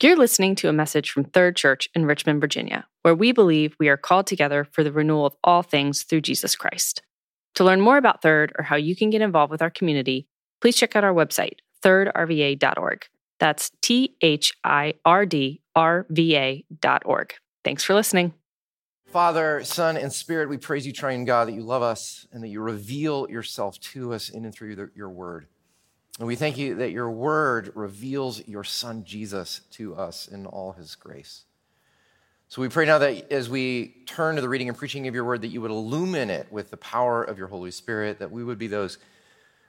You're listening to a message from Third Church in Richmond, Virginia, where we believe we are called together for the renewal of all things through Jesus Christ. To learn more about Third or how you can get involved with our community, please check out our website, thirdrva.org. That's T H I R D R V A.org. Thanks for listening. Father, Son, and Spirit, we praise you, Triune God, that you love us and that you reveal yourself to us in and through your word. And we thank you that your word reveals your son Jesus to us in all his grace. So we pray now that as we turn to the reading and preaching of your word, that you would illumine it with the power of your Holy Spirit, that we would be those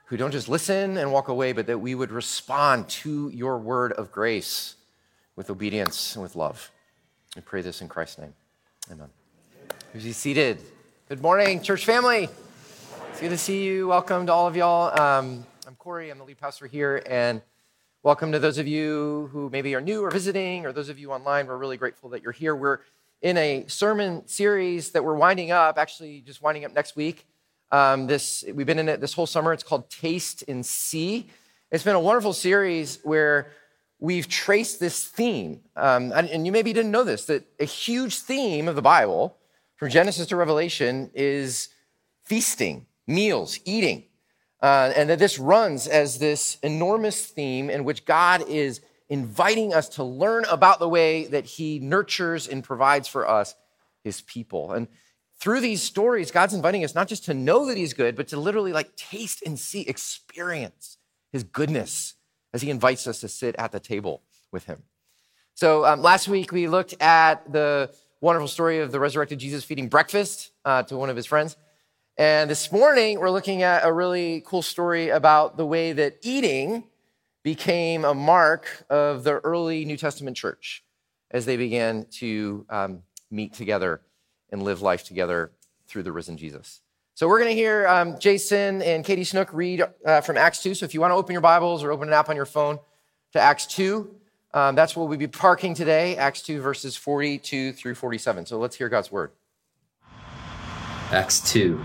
who don't just listen and walk away, but that we would respond to your word of grace with obedience and with love. We pray this in Christ's name. Amen. Who's he seated? Good morning, church family. It's good to see you. Welcome to all of y'all. Um, Corey, I'm the lead pastor here, and welcome to those of you who maybe are new or visiting, or those of you online. We're really grateful that you're here. We're in a sermon series that we're winding up, actually, just winding up next week. Um, this we've been in it this whole summer. It's called Taste and See. It's been a wonderful series where we've traced this theme, um, and, and you maybe didn't know this that a huge theme of the Bible, from Genesis to Revelation, is feasting, meals, eating. Uh, and that this runs as this enormous theme in which God is inviting us to learn about the way that He nurtures and provides for us, His people. And through these stories, God's inviting us not just to know that He's good, but to literally like taste and see, experience His goodness as He invites us to sit at the table with Him. So um, last week we looked at the wonderful story of the resurrected Jesus feeding breakfast uh, to one of his friends. And this morning, we're looking at a really cool story about the way that eating became a mark of the early New Testament church as they began to um, meet together and live life together through the risen Jesus. So we're going to hear um, Jason and Katie Snook read uh, from Acts 2. So if you want to open your Bibles or open an app on your phone to Acts 2, um, that's where we'll be parking today, Acts 2, verses 42 through 47. So let's hear God's word. Acts 2,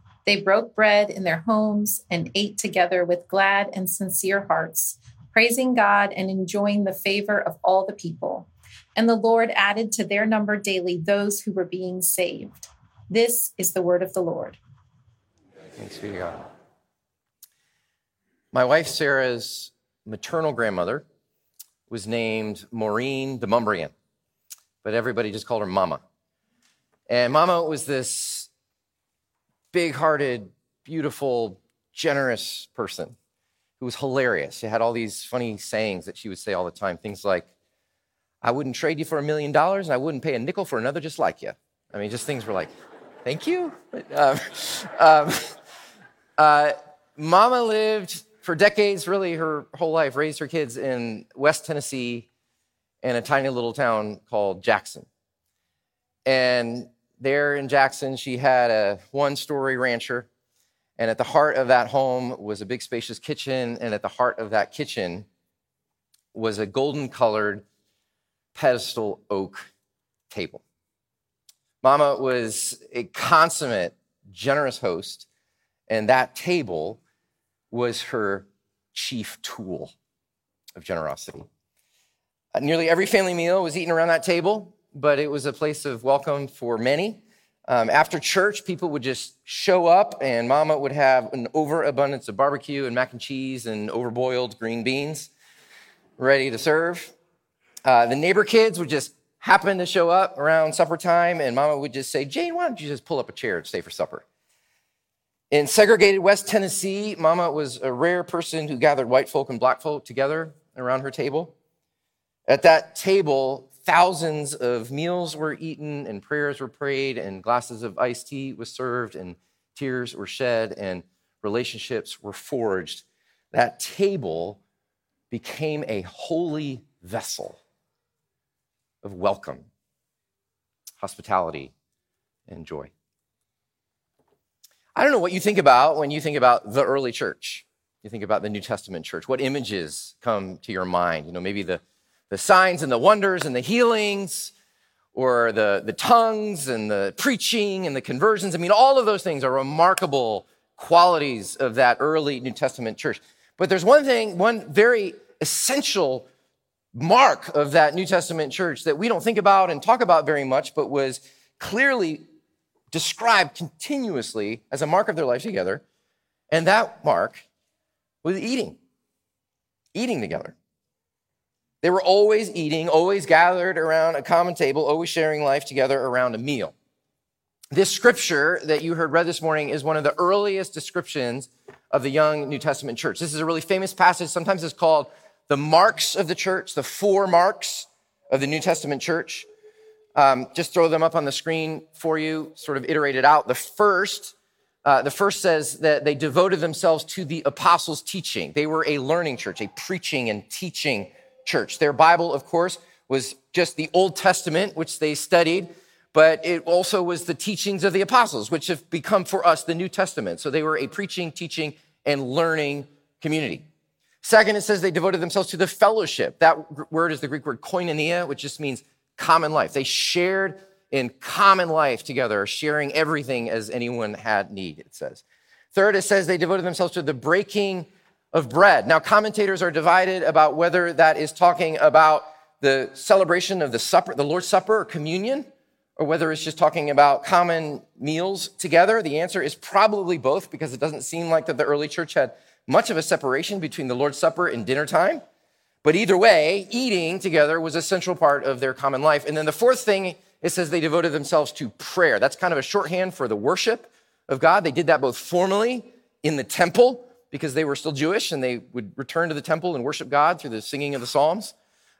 they broke bread in their homes and ate together with glad and sincere hearts, praising God and enjoying the favor of all the people. And the Lord added to their number daily those who were being saved. This is the word of the Lord. Thanks be to God. My wife Sarah's maternal grandmother was named Maureen de Montbriand, but everybody just called her Mama. And Mama was this big hearted, beautiful, generous person who was hilarious. She had all these funny sayings that she would say all the time. Things like, I wouldn't trade you for a million dollars and I wouldn't pay a nickel for another just like you. I mean, just things were like, thank you. Um, um, uh, Mama lived for decades, really her whole life, raised her kids in West Tennessee in a tiny little town called Jackson. And there in Jackson, she had a one story rancher. And at the heart of that home was a big, spacious kitchen. And at the heart of that kitchen was a golden colored pedestal oak table. Mama was a consummate, generous host. And that table was her chief tool of generosity. Nearly every family meal was eaten around that table but it was a place of welcome for many. Um, after church, people would just show up, and Mama would have an overabundance of barbecue and mac and cheese and overboiled green beans ready to serve. Uh, the neighbor kids would just happen to show up around supper time, and Mama would just say, Jane, why don't you just pull up a chair and stay for supper? In segregated West Tennessee, Mama was a rare person who gathered white folk and black folk together around her table. At that table, thousands of meals were eaten and prayers were prayed and glasses of iced tea was served and tears were shed and relationships were forged. That table became a holy vessel of welcome, hospitality, and joy. I don't know what you think about when you think about the early church. You think about the New Testament church. What images come to your mind? You know, maybe the, the signs and the wonders and the healings, or the, the tongues and the preaching and the conversions. I mean, all of those things are remarkable qualities of that early New Testament church. But there's one thing, one very essential mark of that New Testament church that we don't think about and talk about very much, but was clearly described continuously as a mark of their life together. And that mark was eating, eating together. They were always eating, always gathered around a common table, always sharing life together around a meal. This scripture that you heard read this morning is one of the earliest descriptions of the young New Testament church. This is a really famous passage. Sometimes it's called the marks of the church, the four marks of the New Testament church. Um, just throw them up on the screen for you, sort of iterated out. The first, uh, the first says that they devoted themselves to the apostles' teaching. They were a learning church, a preaching and teaching church. Their Bible, of course, was just the Old Testament, which they studied, but it also was the teachings of the apostles, which have become for us the New Testament. So they were a preaching, teaching, and learning community. Second, it says they devoted themselves to the fellowship. That word is the Greek word koinonia, which just means common life. They shared in common life together, sharing everything as anyone had need, it says. Third, it says they devoted themselves to the breaking of bread. Now, commentators are divided about whether that is talking about the celebration of the supper, the Lord's Supper or communion, or whether it's just talking about common meals together. The answer is probably both because it doesn't seem like that the early church had much of a separation between the Lord's Supper and dinner time. But either way, eating together was a central part of their common life. And then the fourth thing, it says they devoted themselves to prayer. That's kind of a shorthand for the worship of God. They did that both formally in the temple because they were still Jewish and they would return to the temple and worship God through the singing of the Psalms.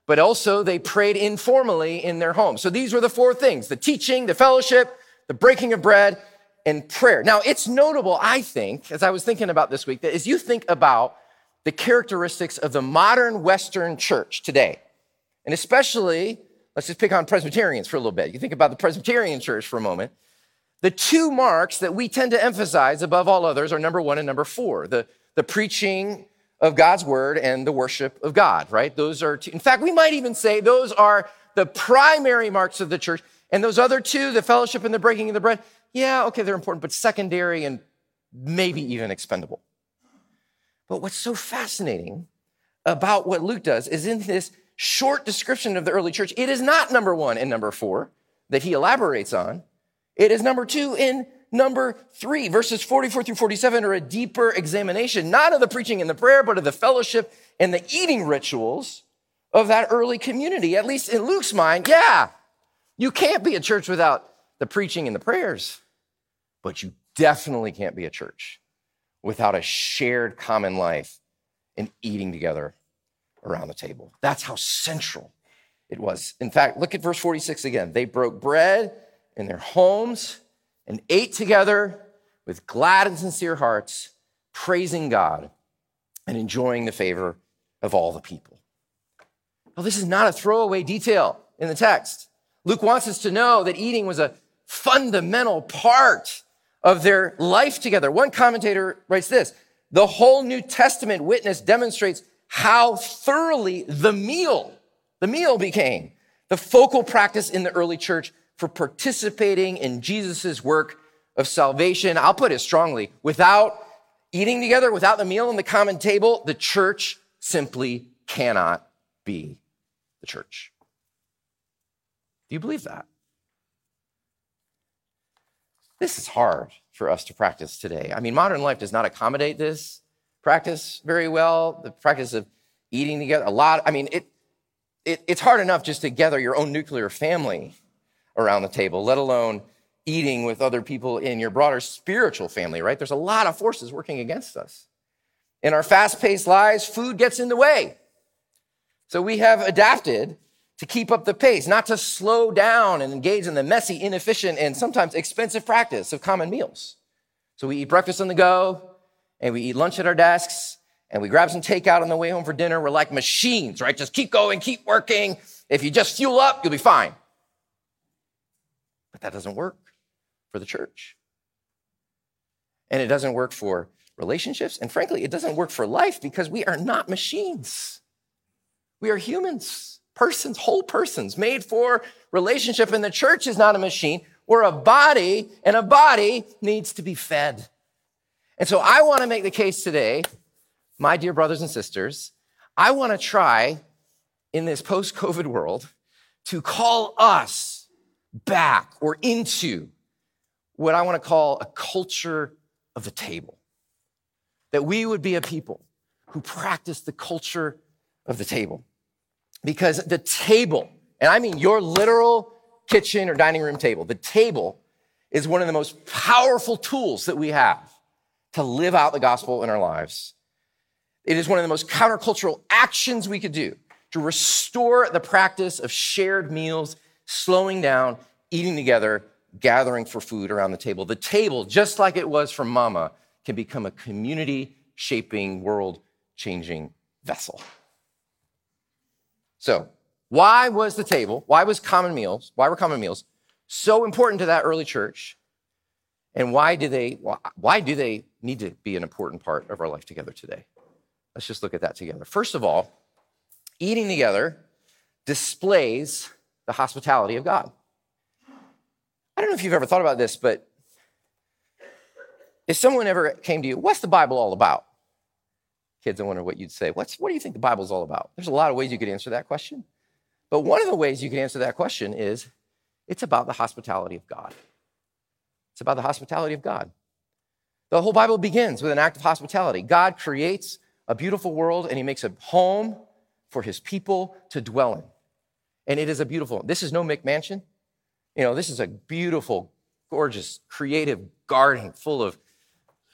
But also they prayed informally in their home. So these were the four things the teaching, the fellowship, the breaking of bread, and prayer. Now it's notable, I think, as I was thinking about this week, that as you think about the characteristics of the modern Western church today, and especially, let's just pick on Presbyterians for a little bit. You think about the Presbyterian church for a moment. The two marks that we tend to emphasize above all others are number one and number four the, the preaching of God's word and the worship of God, right? Those are, two, in fact, we might even say those are the primary marks of the church. And those other two, the fellowship and the breaking of the bread, yeah, okay, they're important, but secondary and maybe even expendable. But what's so fascinating about what Luke does is in this short description of the early church, it is not number one and number four that he elaborates on. It is number two in number three. Verses 44 through 47 are a deeper examination, not of the preaching and the prayer, but of the fellowship and the eating rituals of that early community. At least in Luke's mind, yeah, you can't be a church without the preaching and the prayers, but you definitely can't be a church without a shared common life and eating together around the table. That's how central it was. In fact, look at verse 46 again. They broke bread in their homes and ate together with glad and sincere hearts, praising God and enjoying the favor of all the people. Well, this is not a throwaway detail in the text. Luke wants us to know that eating was a fundamental part of their life together. One commentator writes this The whole New Testament witness demonstrates how thoroughly the meal, the meal became the focal practice in the early church for participating in Jesus' work of salvation. I'll put it strongly without eating together, without the meal and the common table, the church simply cannot be the church. Do you believe that? This is hard for us to practice today. I mean, modern life does not accommodate this practice very well. The practice of eating together, a lot. I mean, it, it it's hard enough just to gather your own nuclear family around the table, let alone eating with other people in your broader spiritual family, right? There's a lot of forces working against us. In our fast paced lives, food gets in the way. So we have adapted to keep up the pace, not to slow down and engage in the messy, inefficient, and sometimes expensive practice of common meals. So we eat breakfast on the go, and we eat lunch at our desks, and we grab some takeout on the way home for dinner. We're like machines, right? Just keep going, keep working, If you just fuel up, you'll be fine. But that doesn't work for the church. And it doesn't work for relationships. And frankly, it doesn't work for life because we are not machines. We are humans, persons, whole persons made for relationship. And the church is not a machine. We're a body, and a body needs to be fed. And so I want to make the case today, my dear brothers and sisters, I want to try in this post COVID world to call us back or into what I want to call a culture of the table. That we would be a people who practice the culture of the table. Because the table, and I mean your literal kitchen or dining room table, the table is one of the most powerful tools that we have to live out the gospel in our lives. It is one of the most countercultural actions we could do to restore the practice of shared meals, slowing down, eating together, gathering for food around the table. The table, just like it was for Mama, can become a community shaping, world changing vessel. So, why was the table, why was common meals, why were common meals so important to that early church? And why do they why do they need to be an important part of our life together today? Let's just look at that together. First of all, eating together displays the hospitality of God. I don't know if you've ever thought about this, but if someone ever came to you, what's the Bible all about? Kids, I wonder what you'd say. What's, what do you think the Bible's all about? There's a lot of ways you could answer that question. But one of the ways you could answer that question is it's about the hospitality of God. It's about the hospitality of God. The whole Bible begins with an act of hospitality. God creates a beautiful world and he makes a home for his people to dwell in. And it is a beautiful, this is no McMansion. You know, this is a beautiful, gorgeous, creative garden full of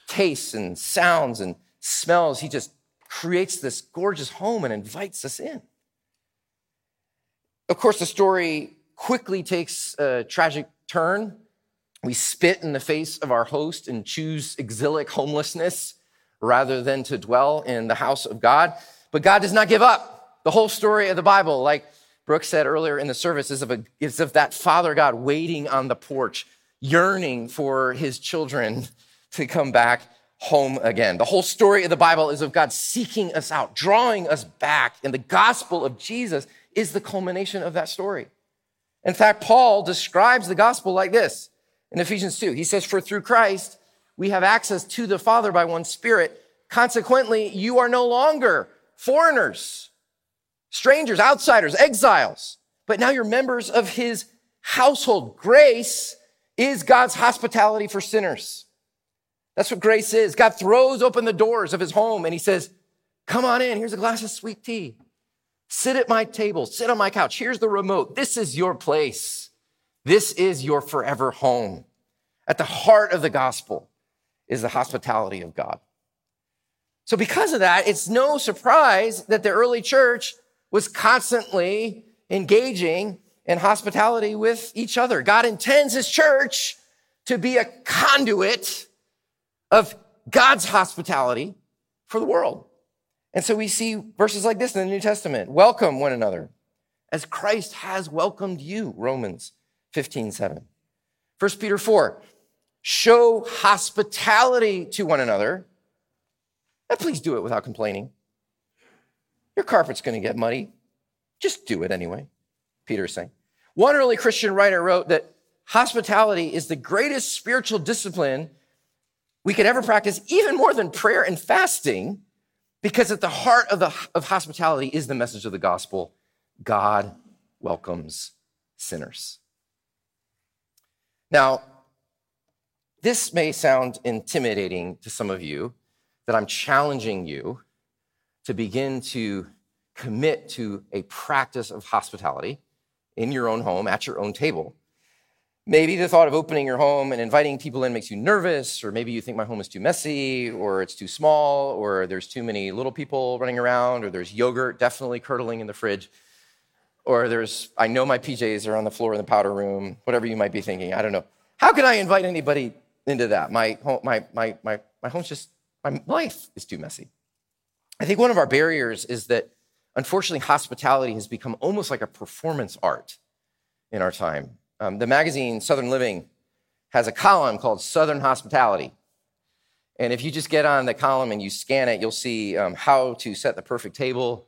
tastes and sounds and smells. He just creates this gorgeous home and invites us in. Of course, the story quickly takes a tragic turn. We spit in the face of our host and choose exilic homelessness rather than to dwell in the house of God. But God does not give up. The whole story of the Bible, like Brooke said earlier in the service, is of, a, is of that Father God waiting on the porch, yearning for his children to come back home again. The whole story of the Bible is of God seeking us out, drawing us back. And the gospel of Jesus is the culmination of that story. In fact, Paul describes the gospel like this in Ephesians 2. He says, For through Christ, we have access to the Father by one Spirit. Consequently, you are no longer foreigners, strangers, outsiders, exiles, but now you're members of his household. Grace is God's hospitality for sinners. That's what grace is. God throws open the doors of his home and he says, Come on in. Here's a glass of sweet tea. Sit at my table. Sit on my couch. Here's the remote. This is your place. This is your forever home. At the heart of the gospel is the hospitality of God. So, because of that, it's no surprise that the early church was constantly engaging in hospitality with each other. God intends his church to be a conduit of God's hospitality for the world. And so we see verses like this in the New Testament. Welcome one another as Christ has welcomed you, Romans 15, 7. 1 Peter 4, show hospitality to one another. And please do it without complaining. Your carpet's going to get muddy. Just do it anyway, Peter is saying. One early Christian writer wrote that hospitality is the greatest spiritual discipline we could ever practice, even more than prayer and fasting, because at the heart of, the, of hospitality is the message of the gospel God welcomes sinners. Now, this may sound intimidating to some of you that I'm challenging you to begin to commit to a practice of hospitality in your own home, at your own table. Maybe the thought of opening your home and inviting people in makes you nervous, or maybe you think my home is too messy, or it's too small, or there's too many little people running around, or there's yogurt definitely curdling in the fridge, or there's, I know my PJs are on the floor in the powder room, whatever you might be thinking. I don't know. How can I invite anybody into that? My, home, my, my, my, my home's just, my life is too messy. I think one of our barriers is that Unfortunately, hospitality has become almost like a performance art in our time. Um, the magazine Southern Living has a column called Southern Hospitality. And if you just get on the column and you scan it, you'll see um, how to set the perfect table,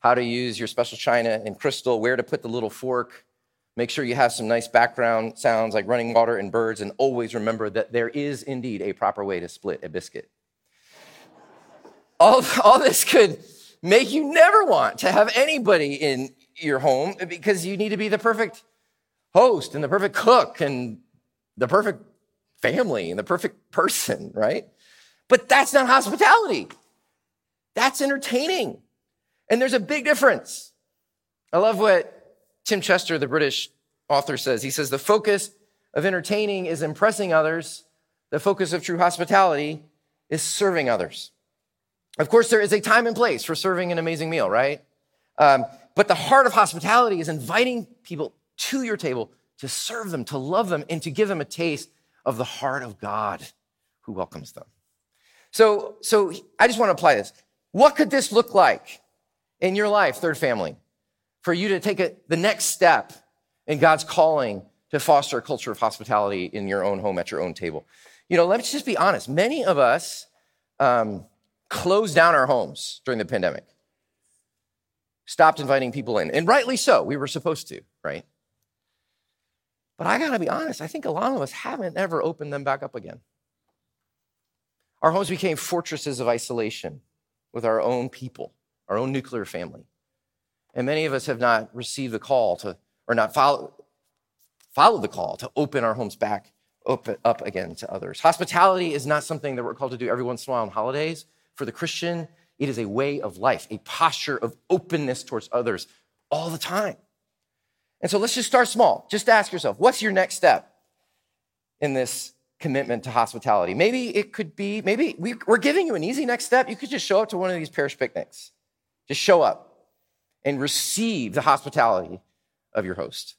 how to use your special china and crystal, where to put the little fork. Make sure you have some nice background sounds like running water and birds, and always remember that there is indeed a proper way to split a biscuit. All, all this could make you never want to have anybody in your home because you need to be the perfect host and the perfect cook and the perfect family and the perfect person, right? But that's not hospitality. That's entertaining. And there's a big difference. I love what Tim Chester, the British author, says. He says, The focus of entertaining is impressing others, the focus of true hospitality is serving others. Of course, there is a time and place for serving an amazing meal, right? Um, but the heart of hospitality is inviting people to your table to serve them, to love them, and to give them a taste of the heart of God who welcomes them. So, so I just want to apply this. What could this look like in your life, third family, for you to take a, the next step in God's calling to foster a culture of hospitality in your own home at your own table? You know, let's just be honest. Many of us um, closed down our homes during the pandemic, stopped inviting people in, and rightly so. We were supposed to, right? But I got to be honest, I think a lot of us haven't ever opened them back up again. Our homes became fortresses of isolation with our own people, our own nuclear family. And many of us have not received the call to, or not follow, followed the call to open our homes back open up again to others. Hospitality is not something that we're called to do every once in a while on holidays. For the Christian, it is a way of life, a posture of openness towards others all the time. And so let's just start small. Just ask yourself, what's your next step in this commitment to hospitality? Maybe it could be, maybe we, are giving you an easy next step. You could just show up to one of these parish picnics. Just show up and receive the hospitality of your host.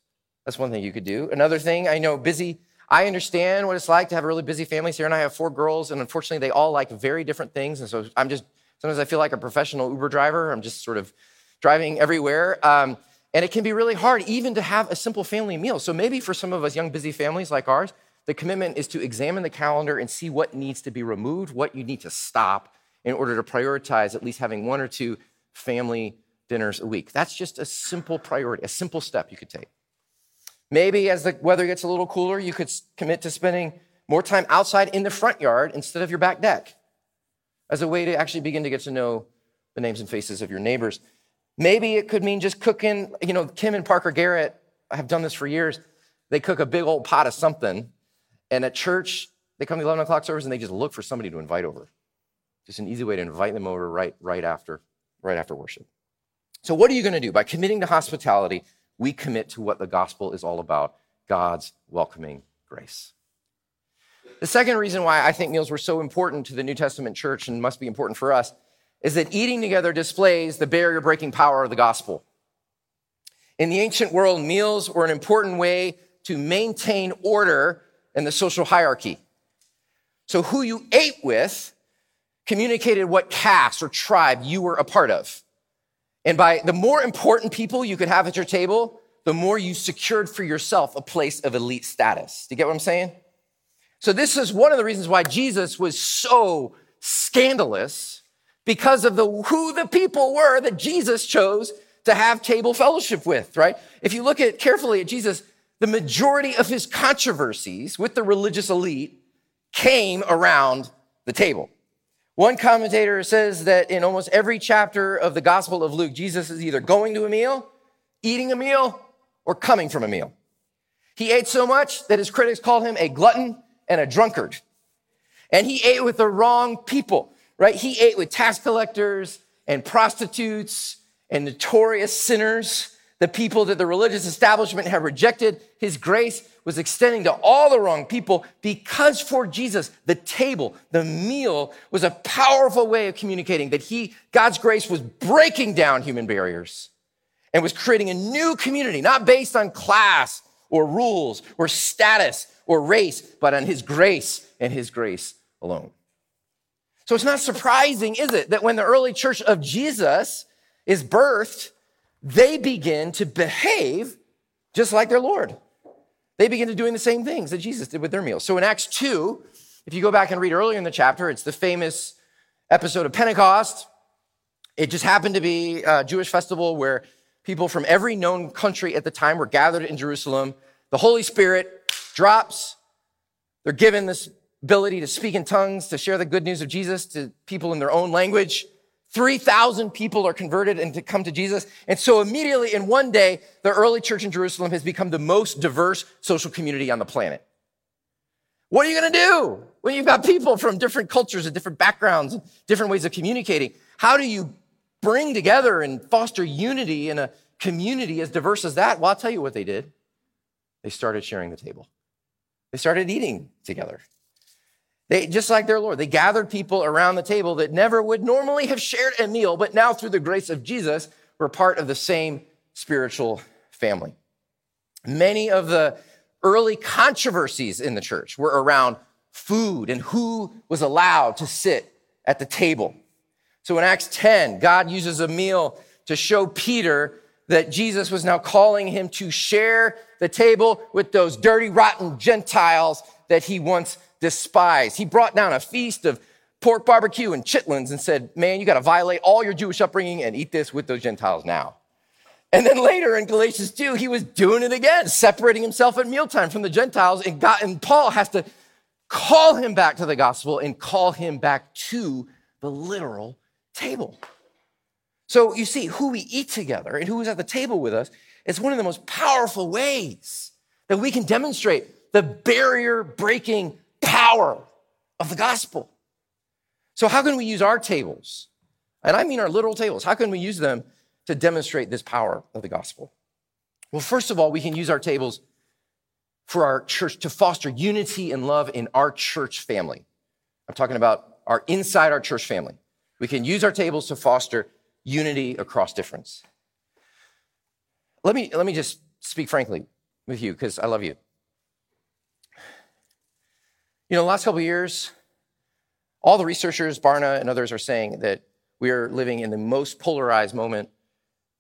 That's one thing you could do. Another thing, I know busy, I understand what it's like to have a really busy family. Sarah and I have four girls, and unfortunately, they all like very different things. And so I'm just, sometimes I feel like a professional Uber driver. I'm just sort of driving everywhere. Um, and it can be really hard even to have a simple family meal. So maybe for some of us young, busy families like ours, the commitment is to examine the calendar and see what needs to be removed, what you need to stop in order to prioritize at least having one or two family dinners a week. That's just a simple priority, a simple step you could take. Maybe as the weather gets a little cooler, you could commit to spending more time outside in the front yard instead of your back deck as a way to actually begin to get to know the names and faces of your neighbors. Maybe it could mean just cooking, you know, Kim and Parker Garrett have done this for years. They cook a big old pot of something, and at church, they come to the 11 o'clock service and they just look for somebody to invite over. Just an easy way to invite them over right, right, after, right after worship. So, what are you going to do? By committing to hospitality, we commit to what the gospel is all about God's welcoming grace. The second reason why I think meals were so important to the New Testament church and must be important for us is that eating together displays the barrier breaking power of the gospel. In the ancient world, meals were an important way to maintain order in the social hierarchy. So, who you ate with communicated what caste or tribe you were a part of. And by the more important people you could have at your table, the more you secured for yourself a place of elite status. Do you get what I'm saying? So, this is one of the reasons why Jesus was so scandalous because of the, who the people were that Jesus chose to have table fellowship with, right? If you look at carefully at Jesus, the majority of his controversies with the religious elite came around the table. One commentator says that in almost every chapter of the Gospel of Luke, Jesus is either going to a meal, eating a meal, or coming from a meal. He ate so much that his critics called him a glutton and a drunkard. And he ate with the wrong people right? He ate with tax collectors and prostitutes and notorious sinners, the people that the religious establishment had rejected. His grace was extending to all the wrong people because for Jesus, the table, the meal was a powerful way of communicating that he, God's grace was breaking down human barriers and was creating a new community, not based on class or rules or status or race, but on his grace and his grace alone. So it's not surprising, is it, that when the early church of Jesus is birthed, they begin to behave just like their Lord. They begin to doing the same things that Jesus did with their meals. So in Acts 2, if you go back and read earlier in the chapter, it's the famous episode of Pentecost. It just happened to be a Jewish festival where people from every known country at the time were gathered in Jerusalem. The Holy Spirit drops. They're given this ability to speak in tongues, to share the good news of Jesus to people in their own language. 3,000 people are converted and to come to Jesus. And so immediately in one day, the early church in Jerusalem has become the most diverse social community on the planet. What are you going to do when you've got people from different cultures and different backgrounds and different ways of communicating? How do you bring together and foster unity in a community as diverse as that? Well, I'll tell you what they did. They started sharing the table. They started eating together. They, just like their Lord, they gathered people around the table that never would normally have shared a meal, but now through the grace of Jesus, were part of the same spiritual family. Many of the early controversies in the church were around food and who was allowed to sit at the table. So in Acts 10, God uses a meal to show Peter that Jesus was now calling him to share the table with those dirty, rotten Gentiles that he once despised. He brought down a feast of pork barbecue and chitlins and said, Man, you got to violate all your Jewish upbringing and eat this with those Gentiles now. And then later in Galatians 2, he was doing it again, separating himself at mealtime from the Gentiles. And, God, and Paul has to call him back to the gospel and call him back to the literal table. So you see, who we eat together and who is at the table with us is one of the most powerful ways that we can demonstrate the barrier breaking power of the gospel. So, how can we use our tables? And I mean our literal tables. How can we use them to demonstrate this power of the gospel? Well, first of all, we can use our tables for our church to foster unity and love in our church family. I'm talking about our inside our church family. We can use our tables to foster unity across difference. Let me, let me just speak frankly with you because I love you. You know, the last couple of years, all the researchers, Barna and others, are saying that we are living in the most polarized moment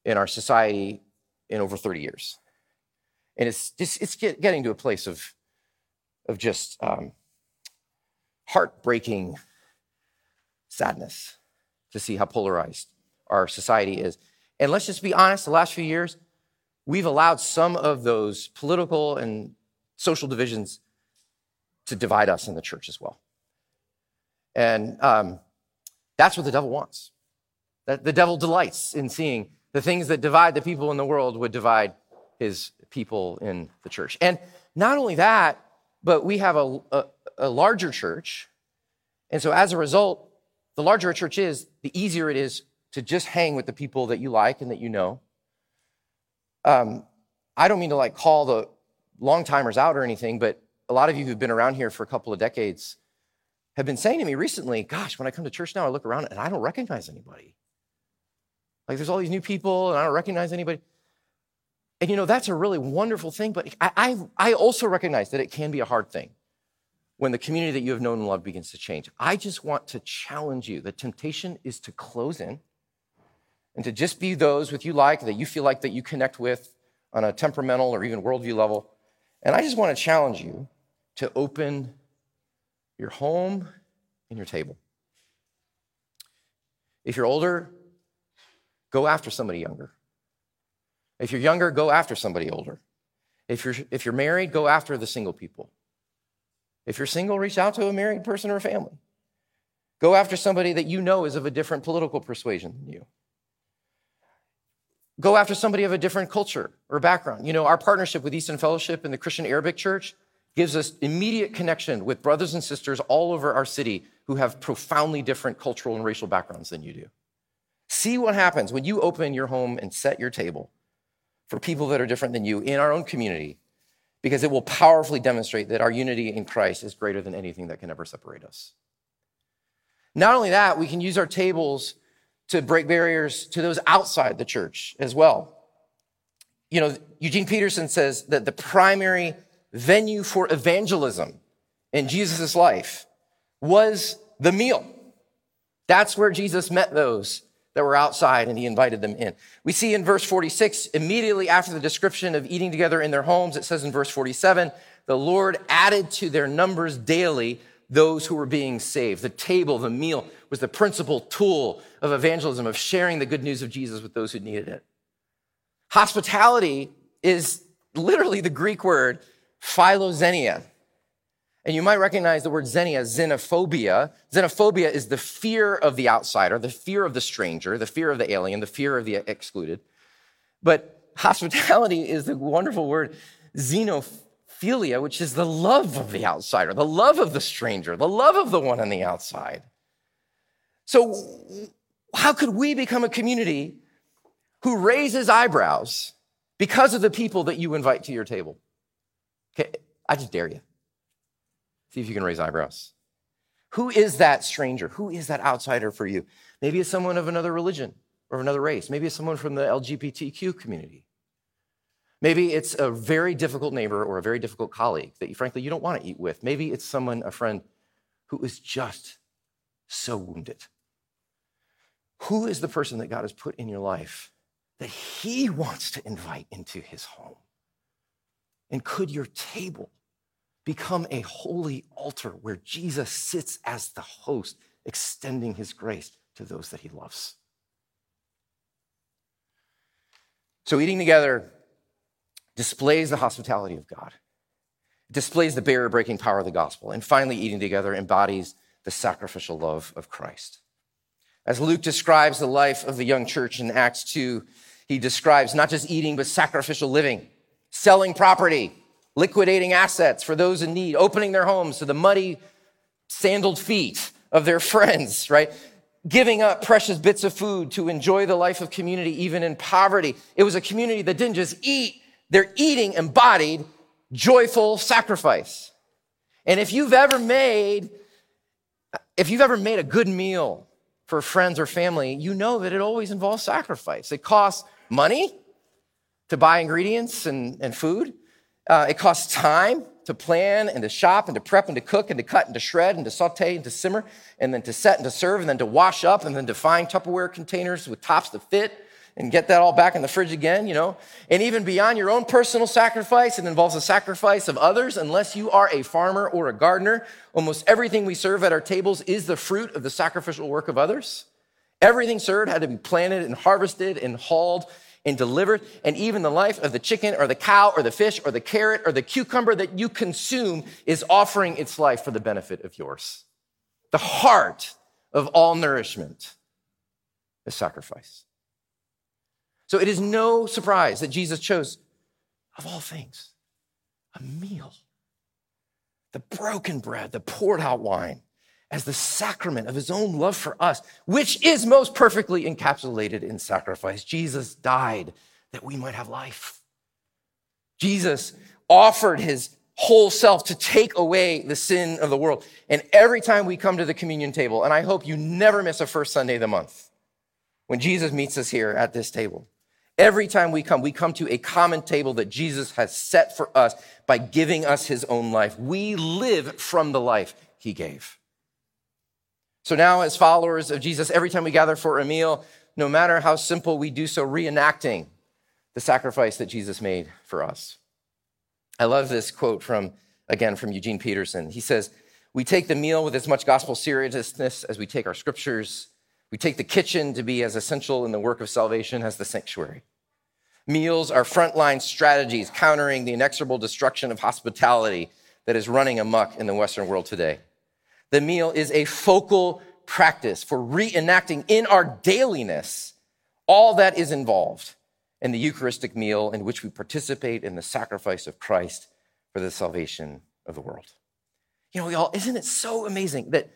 in our society in over 30 years. And it's, it's getting to a place of, of just um, heartbreaking sadness to see how polarized our society is. And let's just be honest, the last few years, we've allowed some of those political and social divisions to divide us in the church as well. And um, that's what the devil wants. That the devil delights in seeing the things that divide the people in the world would divide his people in the church. And not only that, but we have a, a, a larger church. And so as a result, the larger a church is, the easier it is to just hang with the people that you like and that you know. Um, I don't mean to like call the long timers out or anything, but a lot of you who've been around here for a couple of decades have been saying to me recently, gosh, when I come to church now, I look around and I don't recognize anybody. Like there's all these new people and I don't recognize anybody. And you know, that's a really wonderful thing, but I, I, I also recognize that it can be a hard thing when the community that you have known and loved begins to change. I just want to challenge you. The temptation is to close in and to just be those with you like, that you feel like that you connect with on a temperamental or even worldview level. And I just want to challenge you to open your home and your table. If you're older, go after somebody younger. If you're younger, go after somebody older. If you're, if you're married, go after the single people. If you're single, reach out to a married person or a family. Go after somebody that you know is of a different political persuasion than you. Go after somebody of a different culture or background. You know, our partnership with East End Fellowship and the Christian Arabic Church gives us immediate connection with brothers and sisters all over our city who have profoundly different cultural and racial backgrounds than you do. See what happens when you open your home and set your table for people that are different than you in our own community, because it will powerfully demonstrate that our unity in Christ is greater than anything that can ever separate us. Not only that, we can use our tables to break barriers to those outside the church as well. You know, Eugene Peterson says that the primary venue for evangelism in Jesus' life was the meal. That's where Jesus met those that were outside and he invited them in. We see in verse 46, immediately after the description of eating together in their homes, it says in verse 47, the Lord added to their numbers daily those who were being saved. The table, the meal was the principal tool of evangelism, of sharing the good news of Jesus with those who needed it. Hospitality is literally the Greek word philoxenia. And you might recognize the word xenia, xenophobia. Xenophobia is the fear of the outsider, the fear of the stranger, the fear of the alien, the fear of the excluded. But hospitality is the wonderful word xenophilia, which is the love of the outsider, the love of the stranger, the love of the one on the outside. So, how could we become a community who raises eyebrows because of the people that you invite to your table? I just dare you. See if you can raise eyebrows. Who is that stranger? Who is that outsider for you? Maybe it's someone of another religion or another race. Maybe it's someone from the LGBTQ community. Maybe it's a very difficult neighbor or a very difficult colleague that you, frankly, you don't want to eat with. Maybe it's someone, a friend, who is just so wounded. Who is the person that God has put in your life that He wants to invite into His home? And could your table become a holy altar where Jesus sits as the host, extending his grace to those that he loves. So, eating together displays the hospitality of God, displays the barrier breaking power of the gospel, and finally, eating together embodies the sacrificial love of Christ. As Luke describes the life of the young church in Acts 2, he describes not just eating, but sacrificial living, selling property, liquidating assets for those in need, opening their homes to the muddy, sandaled feet of their friends, right? Giving up precious bits of food to enjoy the life of community, even in poverty. It was a community that didn't just eat, their eating embodied joyful sacrifice. And if you've ever made, if you've ever made a good meal for friends or family, you know that it always involves sacrifice. It costs money to buy ingredients and, and food. Uh, it costs time to plan and to shop and to prep and to cook and to cut and to shred and to saute and to simmer and then to set and to serve and then to wash up and then to find Tupperware containers with tops that fit and get that all back in the fridge again, you know. And even beyond your own personal sacrifice, it involves a sacrifice of others. Unless you are a farmer or a gardener, almost everything we serve at our tables is the fruit of the sacrificial work of others. Everything served had to be planted and harvested and hauled and delivered. And even the life of the chicken or the cow or the fish or the carrot or the cucumber that you consume is offering its life for the benefit of yours. The heart of all nourishment is sacrifice. So it is no surprise that Jesus chose, of all things, a meal. The broken bread, the poured out wine, as the sacrament of his own love for us, which is most perfectly encapsulated in sacrifice. Jesus died that we might have life. Jesus offered his whole self to take away the sin of the world. And every time we come to the communion table, and I hope you never miss a first Sunday of the month when Jesus meets us here at this table. Every time we come, we come to a common table that Jesus has set for us by giving us his own life. We live from the life he gave. So now, as followers of Jesus, every time we gather for a meal, no matter how simple, we do so reenacting the sacrifice that Jesus made for us. I love this quote from, again, from Eugene Peterson. He says, We take the meal with as much gospel seriousness as we take our scriptures. We take the kitchen to be as essential in the work of salvation as the sanctuary. Meals are frontline strategies countering the inexorable destruction of hospitality that is running amok in the Western world today. The meal is a focal practice for reenacting in our dailiness all that is involved in the Eucharistic meal in which we participate in the sacrifice of Christ for the salvation of the world. You know, y'all, isn't it so amazing that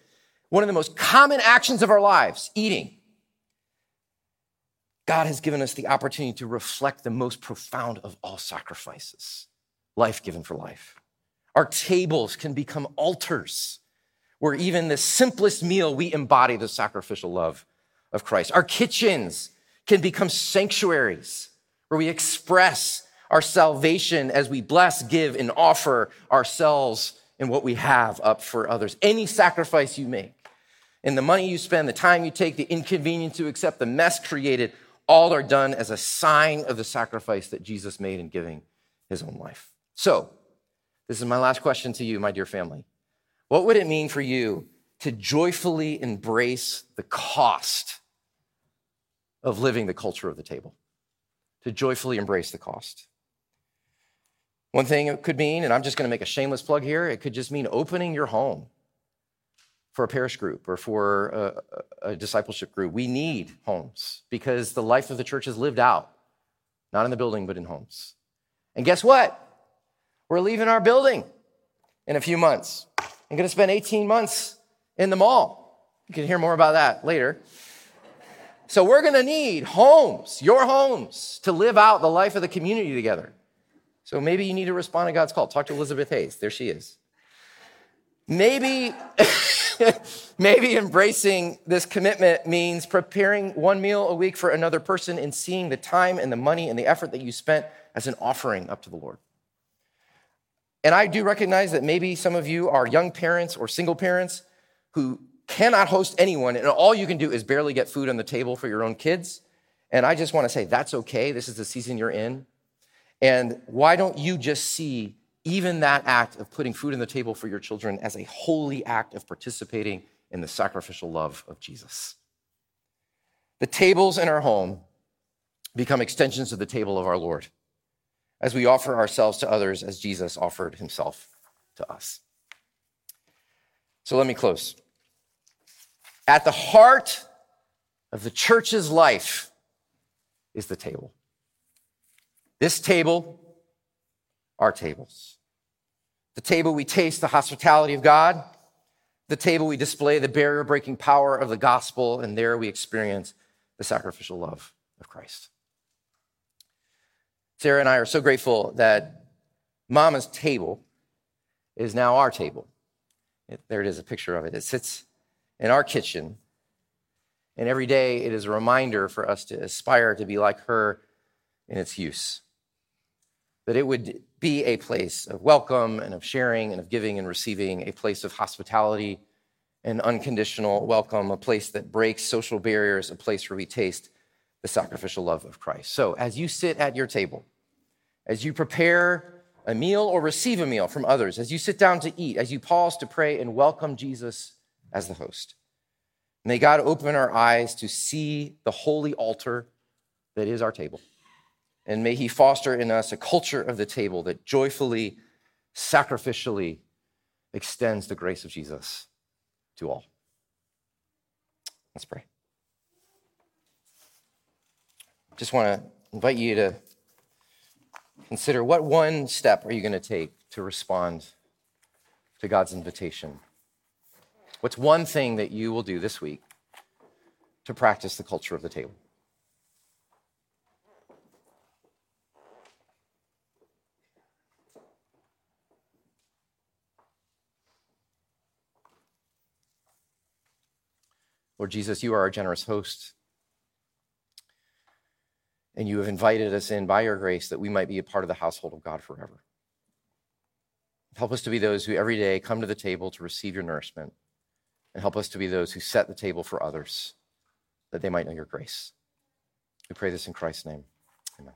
one of the most common actions of our lives, eating, God has given us the opportunity to reflect the most profound of all sacrifices life given for life. Our tables can become altars where even the simplest meal, we embody the sacrificial love of Christ. Our kitchens can become sanctuaries where we express our salvation as we bless, give, and offer ourselves and what we have up for others. Any sacrifice you make and the money you spend, the time you take, the inconvenience you accept, the mess created, all are done as a sign of the sacrifice that Jesus made in giving his own life. So, this is my last question to you, my dear family. What would it mean for you to joyfully embrace the cost of living the culture of the table? To joyfully embrace the cost. One thing it could mean, and I'm just going to make a shameless plug here, it could just mean opening your home for a parish group or for a, a, discipleship group. We need homes because the life of the church is lived out, not in the building, but in homes. And guess what? We're leaving our building in a few months. I'm going to spend 18 months in the mall. You can hear more about that later. So we're going to need homes, your homes, to live out the life of the community together. So maybe you need to respond to God's call. Talk to Elizabeth Hayes. There she is. Maybe, maybe embracing this commitment means preparing one meal a week for another person and seeing the time and the money and the effort that you spent as an offering up to the Lord. And I do recognize that maybe some of you are young parents or single parents who cannot host anyone, and all you can do is barely get food on the table for your own kids. And I just want to say that's okay. This is the season you're in. And why don't you just see even that act of putting food on the table for your children as a holy act of participating in the sacrificial love of Jesus. The tables in our home become extensions of the table of our Lord as we offer ourselves to others as Jesus offered himself to us. So let me close. At the heart of the church's life is the table. This table, our tables. The table we taste the hospitality of God. The table we display the barrier breaking power of the gospel, and there we experience the sacrificial love of Christ. Sarah and I are so grateful that Mama's table is now our table. there it is, a picture of it. It sits in our kitchen. And every day it is a reminder for us to aspire to be like her in its use that it would be a place of welcome and of sharing and of giving and receiving, a place of hospitality and unconditional welcome, a place that breaks social barriers, a place where we taste the sacrificial love of Christ. So, as you sit at your table, as you prepare a meal or receive a meal from others, as you sit down to eat, as you pause to pray and welcome Jesus as the host, may God open our eyes to see the holy altar that is our table. And may He foster in us a culture of the table that joyfully, sacrificially extends the grace of Jesus to all. Let's pray. Just want to invite you to consider what one step are you going to take to respond to God's invitation? What's one thing that you will do this week to practice the culture of the table? Lord Jesus, you are our generous host. And you have invited us in by your grace that we might be a part of the household of God forever. Help us to be those who every day come to the table to receive your nourishment. And help us to be those who set the table for others that they might know your grace. We pray this in Christ's name. Amen.